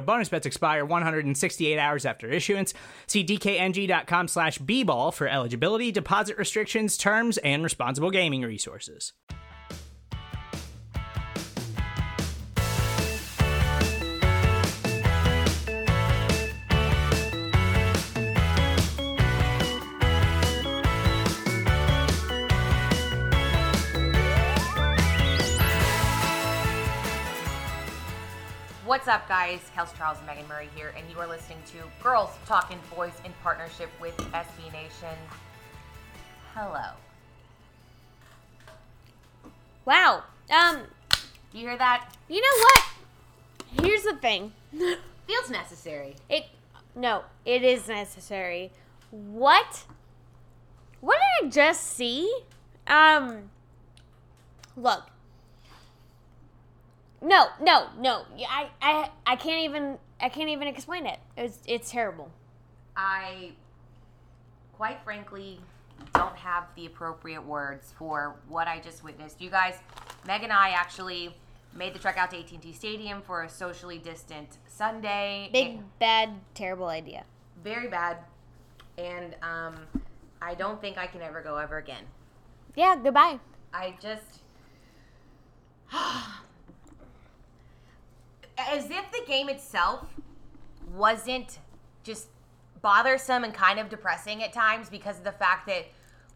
Bonus bets expire 168 hours after issuance. See dkng.com slash bball for eligibility, deposit restrictions, terms, and responsible gaming resources. What's up, guys? Kelsey Charles and Megan Murray here, and you are listening to Girls Talking Boys in partnership with SB Nation. Hello. Wow. Um, You hear that? you know what? Here's the thing. Feels necessary. It no, it is necessary. What? What did I just see? Um look. No, no, no. I I I can't even I can't even explain it. It's it's terrible. I, quite frankly, don't have the appropriate words for what I just witnessed. You guys, Meg and I actually made the trek out to AT&T Stadium for a socially distant Sunday. Big And- bad terrible idea. very bad, and um, I don't think I can ever go ever again. Yeah, goodbye. I just. As if the game itself wasn't just bothersome and kind of depressing at times because of the fact that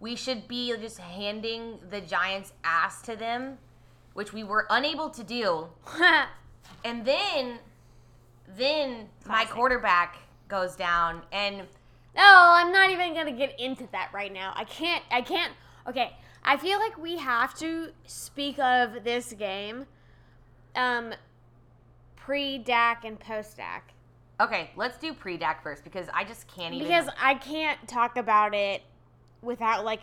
we should be just handing the Giants' ass to them, which we were unable to do. And then, then my quarterback goes down, and No, I'm not even gonna get into that right now. I can't. I can't. Okay, I feel like we have to speak of this game, um, pre Dak and post Dak, okay, let's do pre-Dak first because I just can't even. because I can't talk about it without like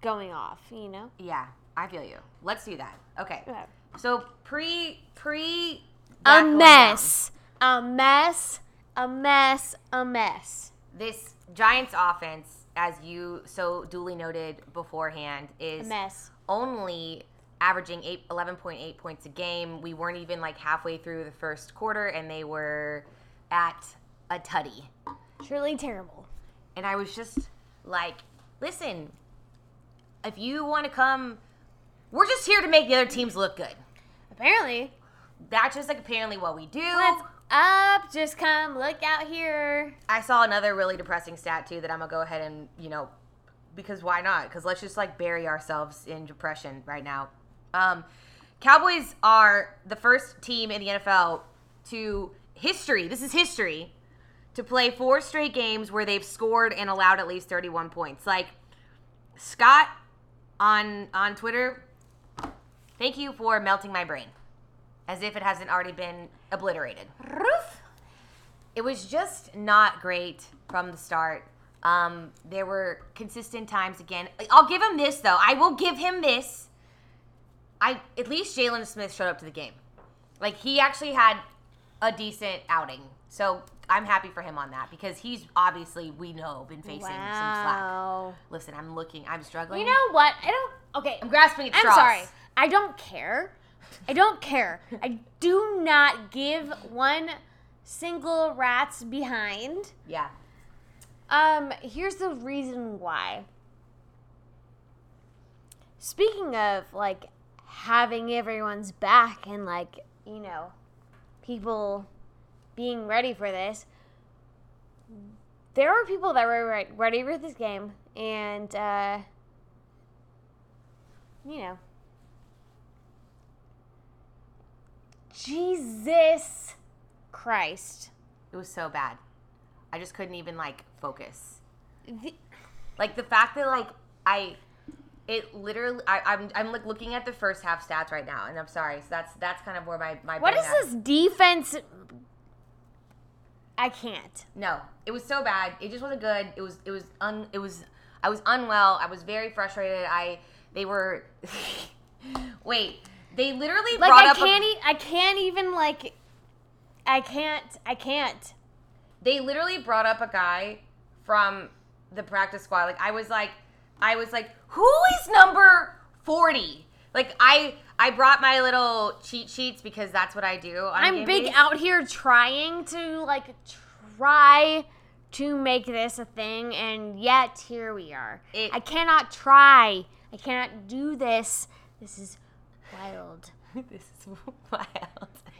going off. You know. Yeah, I feel you. Let's do that. Okay. Okay. So pre pre A mess. A mess. A mess. A mess. This Giants offense, as you so duly noted beforehand, A is mess. only averaging eight, 11.8 points a game. We weren't even like halfway through the first quarter, and they were at a tutty. Truly terrible. And I was just like, listen, if you want to come, we're just here to make the other teams look good. Apparently, That's just like apparently what we do. what's up? Just come look out here. I saw another really depressing stat too that I'm gonna go ahead and you know because why not? Because let's just like bury ourselves in depression right now. Um, Cowboys are the first team in the NFL to history. This is history to play four straight games where they've scored and allowed at least 31 points. Like Scott on on Twitter, thank you for melting my brain, as if it hasn't already been obliterated it was just not great from the start. Um, there were consistent times again. I'll give him this though. I will give him this. I at least Jalen Smith showed up to the game. Like he actually had a decent outing. So I'm happy for him on that because he's obviously we know been facing some slack. Listen, I'm looking. I'm struggling. You know what? I don't. Okay. I'm grasping at straws. I'm sorry. I don't care. I don't care. I do not give one single rat's behind. Yeah. Um, here's the reason why. Speaking of like having everyone's back and like, you know, people being ready for this, there were people that were ready for this game and uh you know. Jesus Christ. It was so bad. I just couldn't even like focus. The- Like the fact that like I, it literally. I, I'm I'm like looking at the first half stats right now, and I'm sorry. So that's that's kind of where my my. what is this defense? I can't. No, it was so bad. It just wasn't good. It was it was un it was I was unwell. I was very frustrated. I they were wait. They literally Like brought I up a- can't. E- I can't even like. I can't. I can't. they literally brought up a guy from the practice squad. Like I was like I was like, who is number 40? Like I I brought my little cheat sheets because that's what I do. I'm big days. out here trying to like try to make this a thing, and yet here we are. It- I cannot try. I cannot do this. This is wild. this is wild.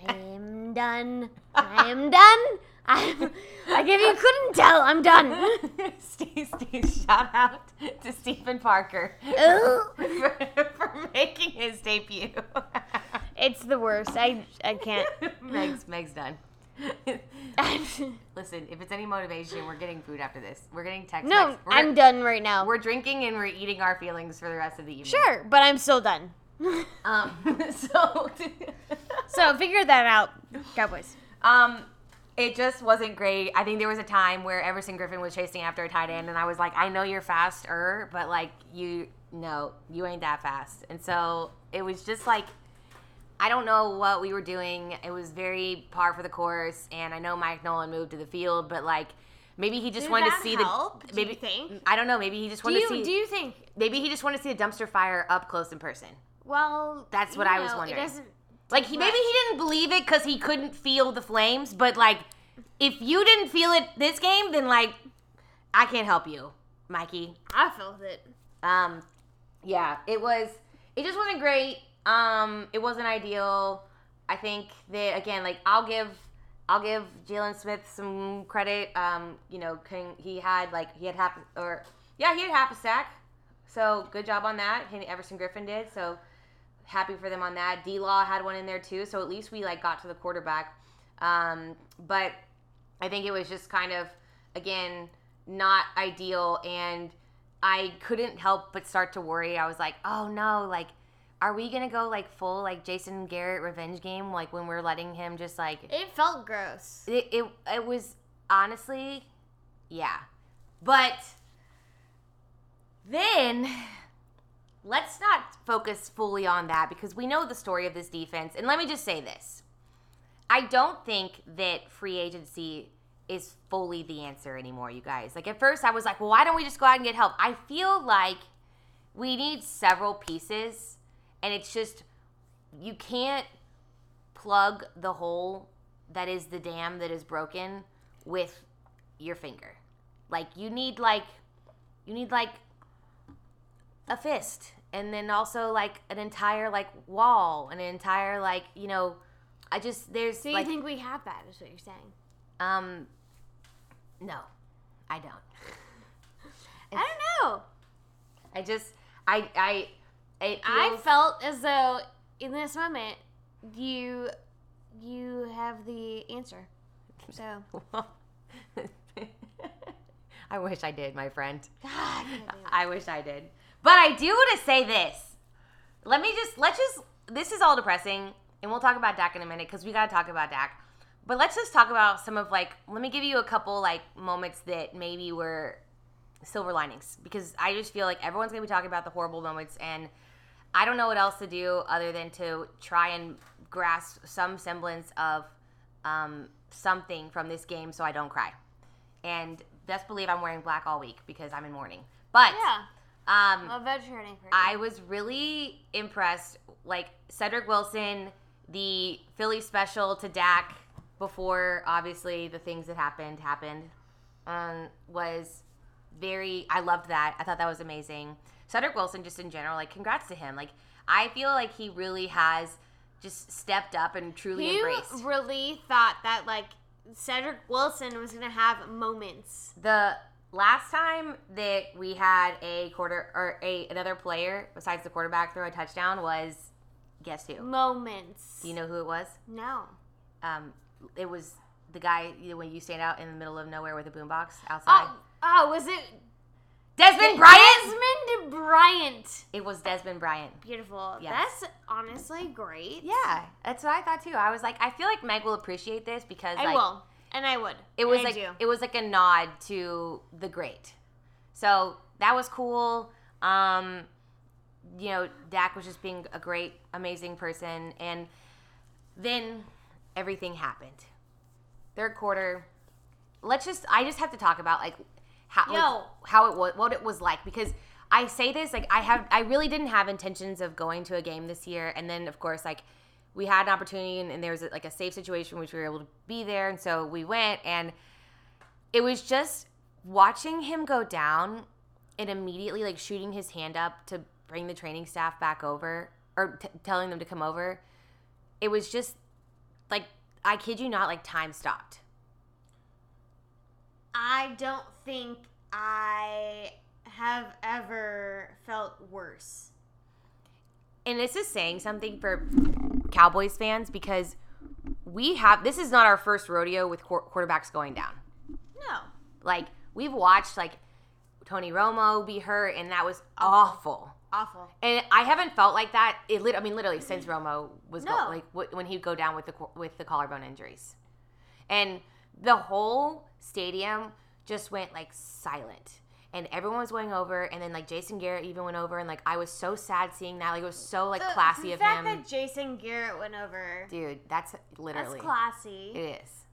I am done. I am done. I'm, like if you couldn't tell, I'm done. Steve, Steve, shout out to Steven Parker Ugh. for, for making his debut. it's the worst. I I can't. Meg's Meg's done. Listen, if it's any motivation, we're getting food after this. We're getting text. no, I'm done right now. We're drinking and we're eating our feelings for the rest of the evening. Sure, but I'm still done. Um. So. So figure that out, Cowboys. um. It just wasn't great. I think there was a time where Everson Griffen was chasing after a tight end, and I was like, I know you're faster, but like you, no, you ain't that fast. And so it was just like I don't know what we were doing. It was very par for the course, and I know Mike Nolan moved to the field, but like maybe he just Did wanted that to see help, the do you maybe think? I don't know. Maybe he just wanted you to see. do you think? maybe he just wanted to see a dumpster fire up close in person. Well, That's what I was know, wondering. It doesn't. Like he maybe he didn't believe it because he couldn't feel the flames, but like if you didn't feel it this game, then like I can't help you, Mikey. I felt it. Um, yeah, it was. It just wasn't great. Um, it wasn't ideal. I think that again, like I'll give, I'll give Jalen Smith some credit. Um, you know, can, he had like he had half or yeah, he had half a sack. So good job on that. He, Everson Griffen did. So happy for them on that. D Law had one in there too. So at least we like got to the quarterback. Um, but I think it was just kind of again not ideal and I couldn't help but start to worry. I was like, "Oh no, like are we going to go like full like Jason Garrett revenge game like when we're letting him just like It felt gross. it it, it was honestly yeah. But then let's not focus fully on that because we know the story of this defense. And let me just say this. I don't think that free agency is fully the answer anymore, you guys. Like at first I was like, well, why don't we just go out and get help? I feel like we need several pieces and it's just you can't plug the hole that is the dam that is broken with your finger. Like you need like you need like a fist and then also like an entire like wall an entire like you know I just there's So you like think we have that? Is what you're saying? um no I don't. I don't know. I just I I it I felt as though in this moment you you have the answer. So I wish I did, my friend. God, I can't do it. I wish I did. But I do want to say this. Let me just let's just this is all depressing, and we'll talk about Dak in a minute because we got to talk about Dak. But let's just talk about some of like let me give you a couple like moments that maybe were silver linings because I just feel like everyone's gonna be talking about the horrible moments and I don't know what else to do other than to try and grasp some semblance of um, something from this game so I don't cry. And best believe I'm wearing black all week because I'm in mourning. But Yeah, um, a. I was really impressed. Like Cedric Wilson, the Philly special to Dak before obviously the things that happened happened, um, was very. I loved that. I thought that was amazing. Cedric Wilson, just in general, like congrats to him. Like I feel like he really has just stepped up and truly you embraced really thought that like Cedric Wilson was gonna have moments. the last time that we had a quarter or a another player besides the quarterback throw a touchdown was guess who? Moments. Do you know who it was? No. Um, it was the guy you know, when you stand out in the middle of nowhere with a boombox outside. Oh, oh, was it Desmond Bryant. Desmond Bryant. It was Desmond Bryant. Beautiful. Yes. That's honestly great. Yeah, that's what I thought too. I was like, I feel like Meg will appreciate this because I like, will, and I would. It was And like it was like a nod to the great. So that was cool. Um, you know, Dak was just being a great, amazing person, and then everything happened. Third quarter. Let's just. I just have to talk about like how like, how it was, what it was like because. I say this like I have I really didn't have intentions of going to a game this year and then of course like we had an opportunity and, and there was like a safe situation which we were able to be there. And so we went and it was just watching him go down and immediately like shooting his hand up to bring the training staff back over or t- telling them to come over. It was just like i kid you not like time stopped. I don't think I have ever felt worse. and this is saying something for cowboys fans because we have this is not our first rodeo with quar- quarterbacks going down No. like we've watched like tony romo be hurt and that was awful Awful. And I haven't felt like that. It lit. I mean, literally since Romo was go, like wh- when he'd go down with the with the collarbone injuries, and the whole stadium just went like silent, and everyone was going over, and then like Jason Garrett even went over, and like I was so sad seeing that. Like it was so like The- classy the of fact him, that Jason Garrett went over. dude. That's literally That's classy. it is.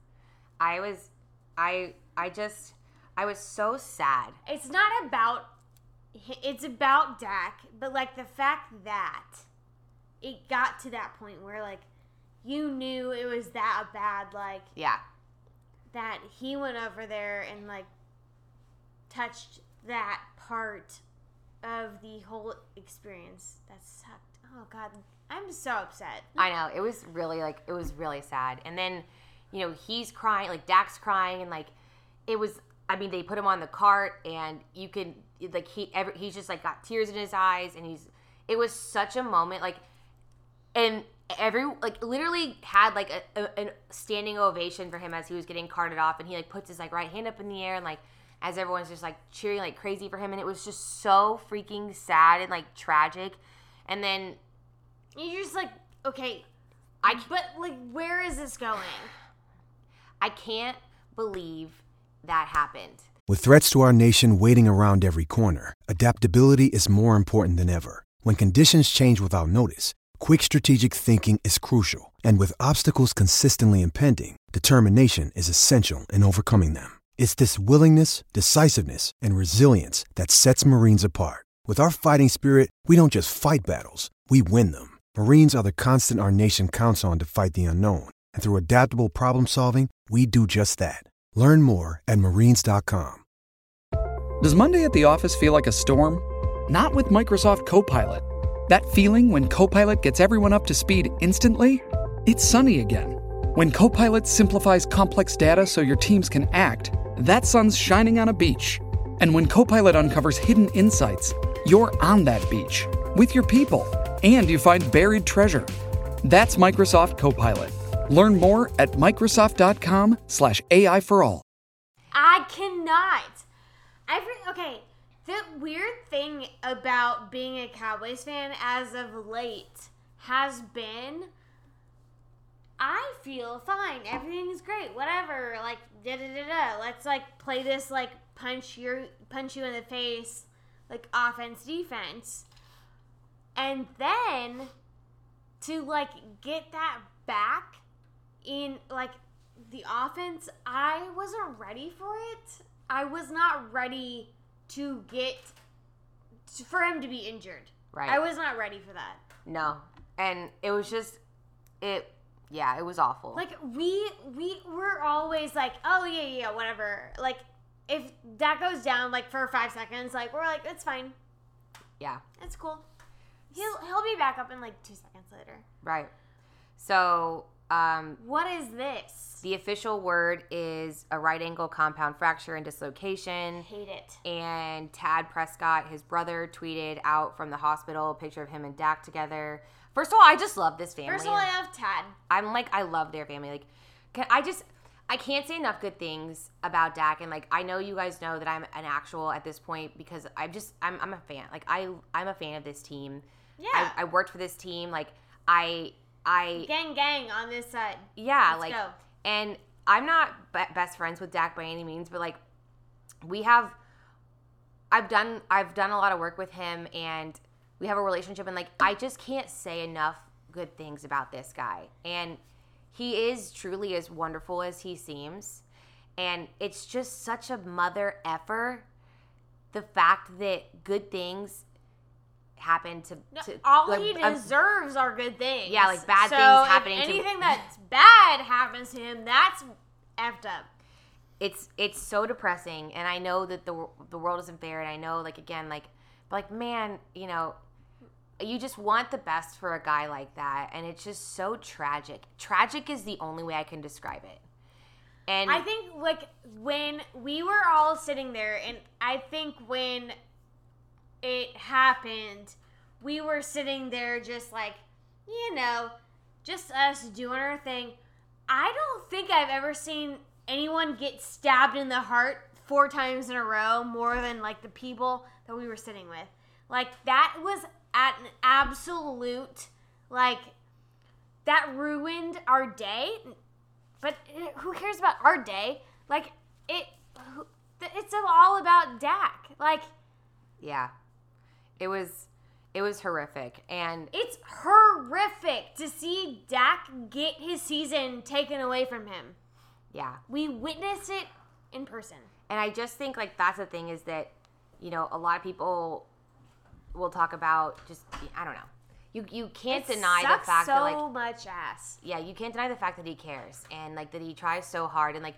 I was, I I just I was so sad. It's not about. It's about Dak, but like the fact that it got to that point where like you knew it was that bad, like Yeah, that he went over there and like touched that part of the whole experience. That sucked. Oh god, I'm so upset. I know. It was really like it was really sad. And then, you know, he's crying, like Dak's crying and like it was I mean, they put him on the cart and you can like he every, he's just like got tears in his eyes and he's it was such a moment like and every like literally had like a, a, a standing ovation for him as he was getting carted off and he like puts his like right hand up in the air and like as everyone's just like cheering like crazy for him and it was just so freaking sad and like tragic and then You're just like, okay, I but like, where is this going? I can't believe that happened. With threats to our nation waiting around every corner, adaptability is more important than ever. When conditions change without notice, quick strategic thinking is crucial. And with obstacles consistently impending, determination is essential in overcoming them. It's this willingness, decisiveness, and resilience that sets Marines apart. With our fighting spirit, we don't just fight battles, we win them. Marines are the constant our nation counts on to fight the unknown. And through adaptable problem solving, we do just that. Learn more at marines.com. Does Monday at the office feel like a storm? Not with Microsoft Copilot. That feeling when Copilot gets everyone up to speed instantly? It's sunny again. When Copilot simplifies complex data so your teams can act, that sun's shining on a beach. And when Copilot uncovers hidden insights, you're on that beach with your people and you find buried treasure. That's Microsoft Copilot. Learn more at Microsoft.com/slash AI for all. I cannot. Every okay. The weird thing about being a Cowboys fan as of late has been I feel fine. Everything's great. Whatever. Like da da da da. Let's like play this like punch your punch you in the face like offense defense. And then to like get that back in like the offense, I wasn't ready for it. I was not ready to get for him to be injured. Right. I was not ready for that. No. And it was just it yeah, it was awful. Like we we were always like, oh yeah yeah whatever. Like if that goes down like for five seconds, like we're like it's fine, yeah, it's cool. He'll he'll be back up in like two seconds later. right. So, Um, What is this? the official word is a right angle compound fracture and dislocation. Hate it. And Tad Prescott, his brother, tweeted out from the hospital a picture of him and Dak together. First of all, I just love this family. First of all, I love Tad. I'm like, I love their family. Like, can, I just, I can't say enough good things about Dak. And like, I know you guys know that I'm an actual at this point because I'm just, I'm, I'm a fan. Like, I, I'm a fan of this team. Yeah. I, I worked for this team. Like, I, I, Gang, gang on this side. yeah, Let's like, go. and I'm not be- best friends with Dak by any means, but like, we have, I've done, I've done a lot of work with him, and we have a relationship, and like, I just can't say enough good things about this guy, and he is truly as wonderful as he seems, and it's just such a mother effer, the fact that good things happen to, No, to all like, he um, deserves are good things. Yeah, like bad so things happening to- Anything that's bad happens to him, that's effed up. it's it's so depressing and i know that the the world isn't fair and i know like again like like man you know you just want the best for a guy like that and it's just so tragic tragic is the only way i can describe it and I think like when we were all sitting there, and I think when it happened, we were sitting there just like, you know, just us doing our thing. I don't think I've ever seen anyone get stabbed in the heart four times in a row more than like the people that we were sitting with. Like that was at an absolute like that ruined our day. But eh, who cares about our day? Like it, it's all about Dak. Like yeah it was it was horrific and it's horrific to see Dak get his season taken away from him. yeah We witnessed it in person. and i just think like that's the thing is that you know a lot of people will talk about just i don't know you you can't It deny the sucks fact so that like much ass. yeah, you can't deny the fact that he cares and like that he tries so hard and like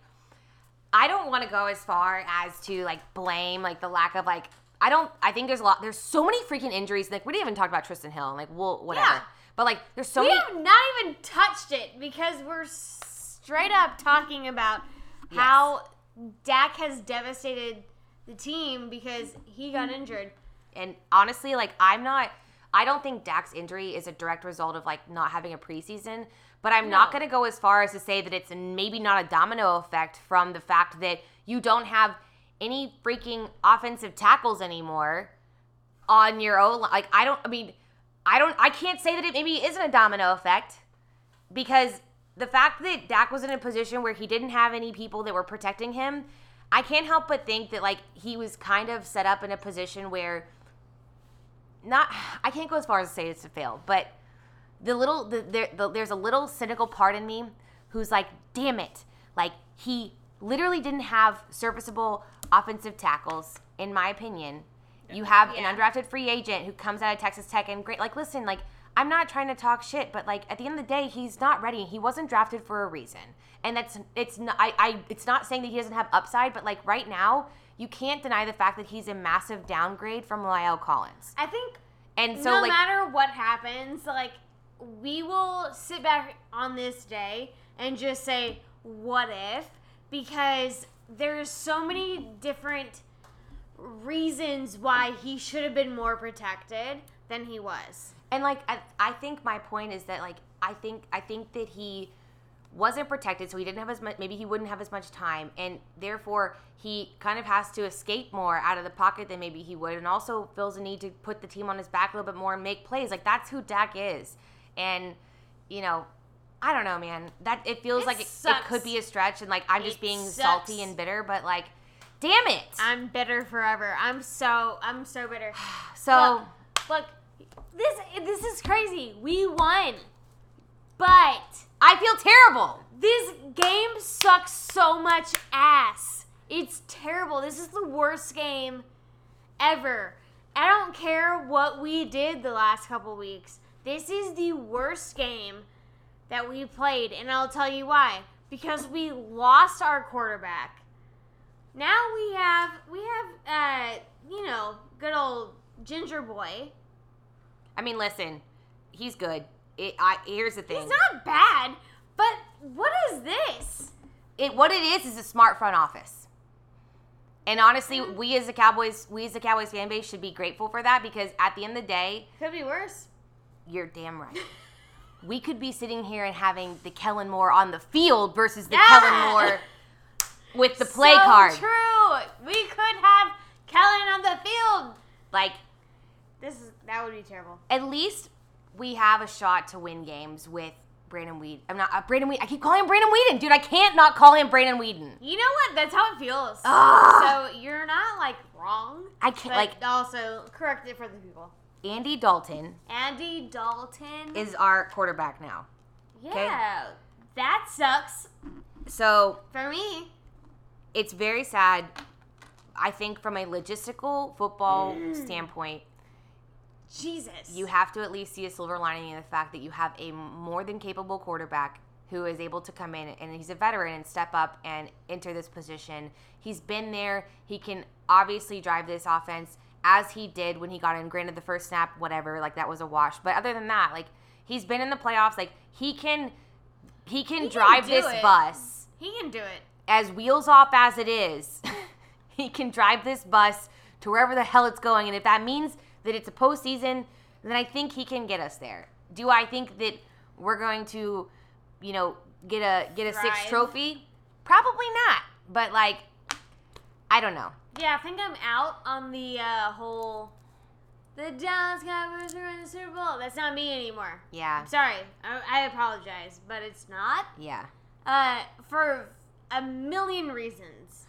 I don't want to go as far as to like blame like the lack of like I don't I think there's a lot there's so many freaking injuries like we didn't even talk about Trysten Hill like we'll whatever Yeah. but like there's so we many have not even touched it because we're straight up talking about how Dak has devastated the team because he got injured. and honestly like I'm not I don't think Dak's injury is a direct result of like not having a preseason but I'm not going to go as far as to say that it's maybe not a domino effect from the fact that you don't have any freaking offensive tackles anymore on your own like I don't I mean I don't I can't say that it maybe isn't a domino effect because the fact that Dak was in a position where he didn't have any people that were protecting him I can't help but think that like he was kind of set up in a position where not I can't go as far as to say it's a fail, but the little the, there, the, there's a little cynical part in me who's like, damn it, like he literally didn't have serviceable offensive tackles, in my opinion. You have Yeah. an undrafted free agent who comes out of Texas Tech and great. Like, listen, like I'm not trying to talk shit, but like at the end of the day, he's not ready. He wasn't drafted for a reason, and that's it's not. I, I it's not saying that he doesn't have upside, but like right now, you can't deny the fact that he's a massive downgrade from La'el Collins. I think And so no like matter what happens, like we will sit back on this day and just say, "What if?" Because there's so many different reasons why he should have been more protected than he was. And like I, I think my point is that like I think I think that he wasn't protected, so he didn't have as much. Maybe he wouldn't have as much time, and therefore he kind of has to escape more out of the pocket than maybe he would, and also feels a need to put the team on his back a little bit more and make plays. Like that's who Dak is, and you know. I don't know, man. That it feels It like it, it could be a stretch, and like I'm just It being sucks. salty and bitter, but like, damn it. I'm bitter forever. I'm so I'm so bitter. so look, look, this this is crazy. We won, but I feel terrible. This game sucks so much ass. It's terrible. This is the worst game ever. I don't care what we did the last couple weeks. This is the worst game that we played, and I'll tell you why. Because we lost our quarterback. Now we have we have uh you know good old Ginger Boy. I mean, listen, he's good. It, I here's the thing. He's not bad, but what is this? It what it is is a smart front office. And honestly, we as the Cowboys, we as the Cowboys fan base should be grateful for that because at the end of the day, Could be worse. you're damn right. we could be sitting here and having the Kellen Moore on the field versus the Yeah. Kellen Moore with the play so card. True. We could have Kellen on the field. Like This is that would be terrible. at least we have a shot to win games with Brandon Weed. I'm not uh, Brandon Weed. I keep calling him Brandon Weeden, dude. I can't not call him Brandon Weeden. You know what? That's how it feels. Ah. So you're not like wrong. I can't like also correct it for the people. Andy Dalton Andy Dalton. is our quarterback now. yeah, that sucks So for me. it's very sad. I think from a logistical football Mm. standpoint, Jesus. you have to at least see a silver lining in the fact that you have a more than capable quarterback who is able to come in and he's a veteran and step up and enter this position. He's been there. He can obviously drive this offense as he did when he got in. Granted, the first snap, whatever, like that was a wash. But other than that, like he's been in the playoffs. Like he can, he can He drive do this it. bus he can do it. as wheels off as it is, he can drive this bus to wherever the hell it's going. And if that means that it's a postseason, then I think he can get us there. Do I think that we're going to, you know, get a get a sixth Thrive. trophy? Probably not. But like, I don't know. Yeah, I think I'm out on the uh, whole. The Dallas Cowboys are in the Super Bowl. That's not me anymore. Yeah, I'm sorry. I, I apologize, but it's not. yeah. Uh, for a million reasons.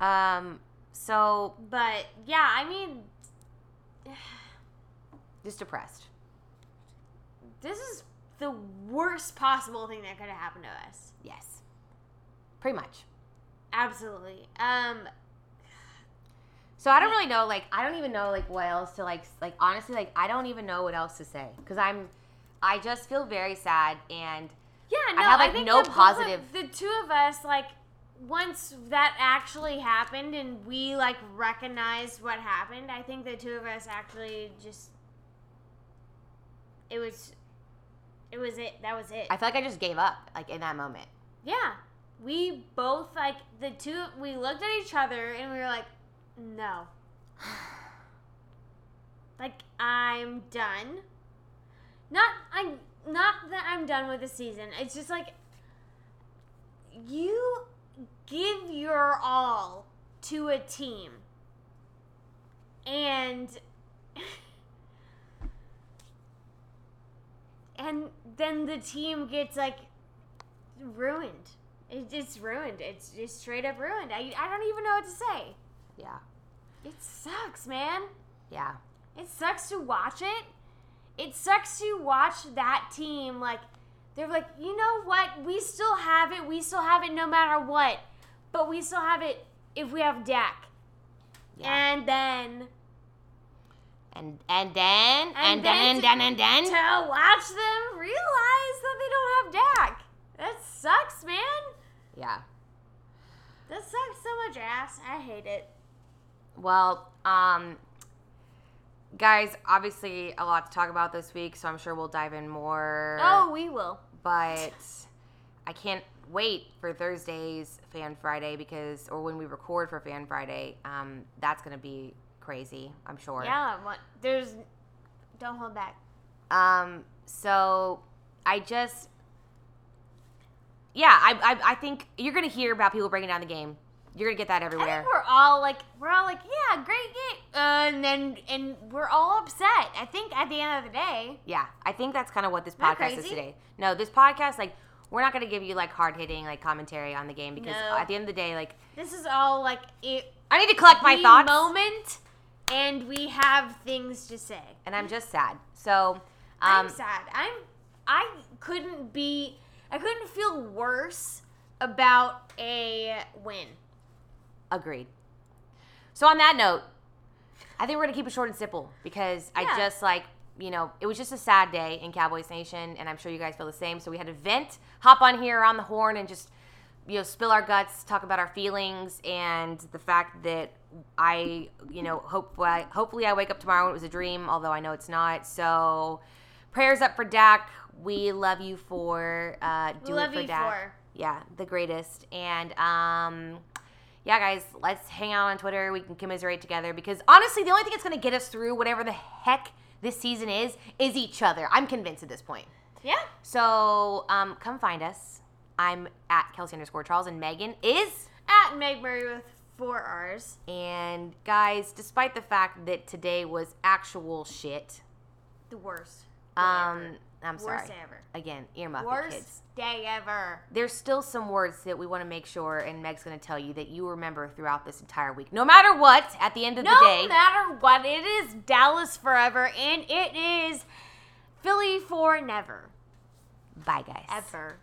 Um. So But yeah, I mean, just depressed. this is the worst possible thing that could have happened to us. Yes. Pretty much. Absolutely. Um, So I don't really know, like I don't even know like what else to like like honestly like I don't even know what else to say because I'm I just feel very sad and yeah, I have, like, think no the both of- positive- the two of us, like, once that actually happened and we like recognized what happened, I think the two of us actually just it was it was it. That was it. I feel like I just gave up like in that moment. yeah. We both like the two we looked at each other and we were like, "No." like I'm done. Not I'm not that I'm done with the season. It's just like you give your all to a team and and then the team gets like ruined. It, it's ruined. It's just straight up ruined. I, I don't even know what to say. Yeah. It sucks, man. Yeah. It sucks to watch it. It sucks to watch that team like they're like, you know what? We still have it. We still have it no matter what. But we still have it if we have Dak. Yeah. And then And and then and, And then then and then and then to watch them realize that they don't have Dak. That sucks, man. Yeah. That sucks so much ass. I hate it. Well, um guys, obviously a lot to talk about this week, so I'm sure we'll dive in more. Oh, we will. but I can't wait for Thursday's Fan Friday because, or when we record for Fan Friday, um, that's gonna be crazy. I'm sure. Yeah, what, there's. Don't hold back. Um. So I just, yeah, I, I, I think you're gonna hear about people breaking down the game. You're gonna get that everywhere. I think we're all like, we're all like, yeah, great game, uh, and then and we're all upset. I think at the end of the day, Yeah, I think that's kind of what this podcast is today. No, this podcast, like, we're not gonna give you like hard hitting like commentary on the game because No. at the end of the day, like, this is all like it. I need to collect my thoughts. moment, and we have things to say. and I'm just sad. So, I'm um, sad. I'm. I couldn't be. I couldn't feel worse about a win. Agreed. So on that note, I think we're gonna keep it short and simple because I just like you know it was just a sad day in Cowboys Nation, and I'm sure you guys feel the same. So we had to vent, hop on here on the horn, and just you know spill our guts, talk about our feelings, and the fact that I you know hope hopefully I wake up tomorrow and it was a dream, although I know it's not. So prayers up for Dak. We love you for uh, do it for you Dak. for. Yeah, the greatest. And um, yeah, guys, let's hang out on Twitter. We can commiserate together because honestly, the only thing that's gonna get us through whatever the heck this season is is each other. I'm convinced at this point. Yeah. So um, come find us. I'm at Kelsey underscore Charles, and Megan is. At Meg Murray with four R's. And guys, despite the fact that today was actual shit, The worst. um. I'm sorry. Worst day ever. Again, ear muffin Worst kids. day ever. There's still some words that we want to make sure, and Meg's going to tell you that you remember throughout this entire week. No matter what, at the end of No the day, No matter what, it is Dallas forever, and it is Philly for never. bye, guys. Ever.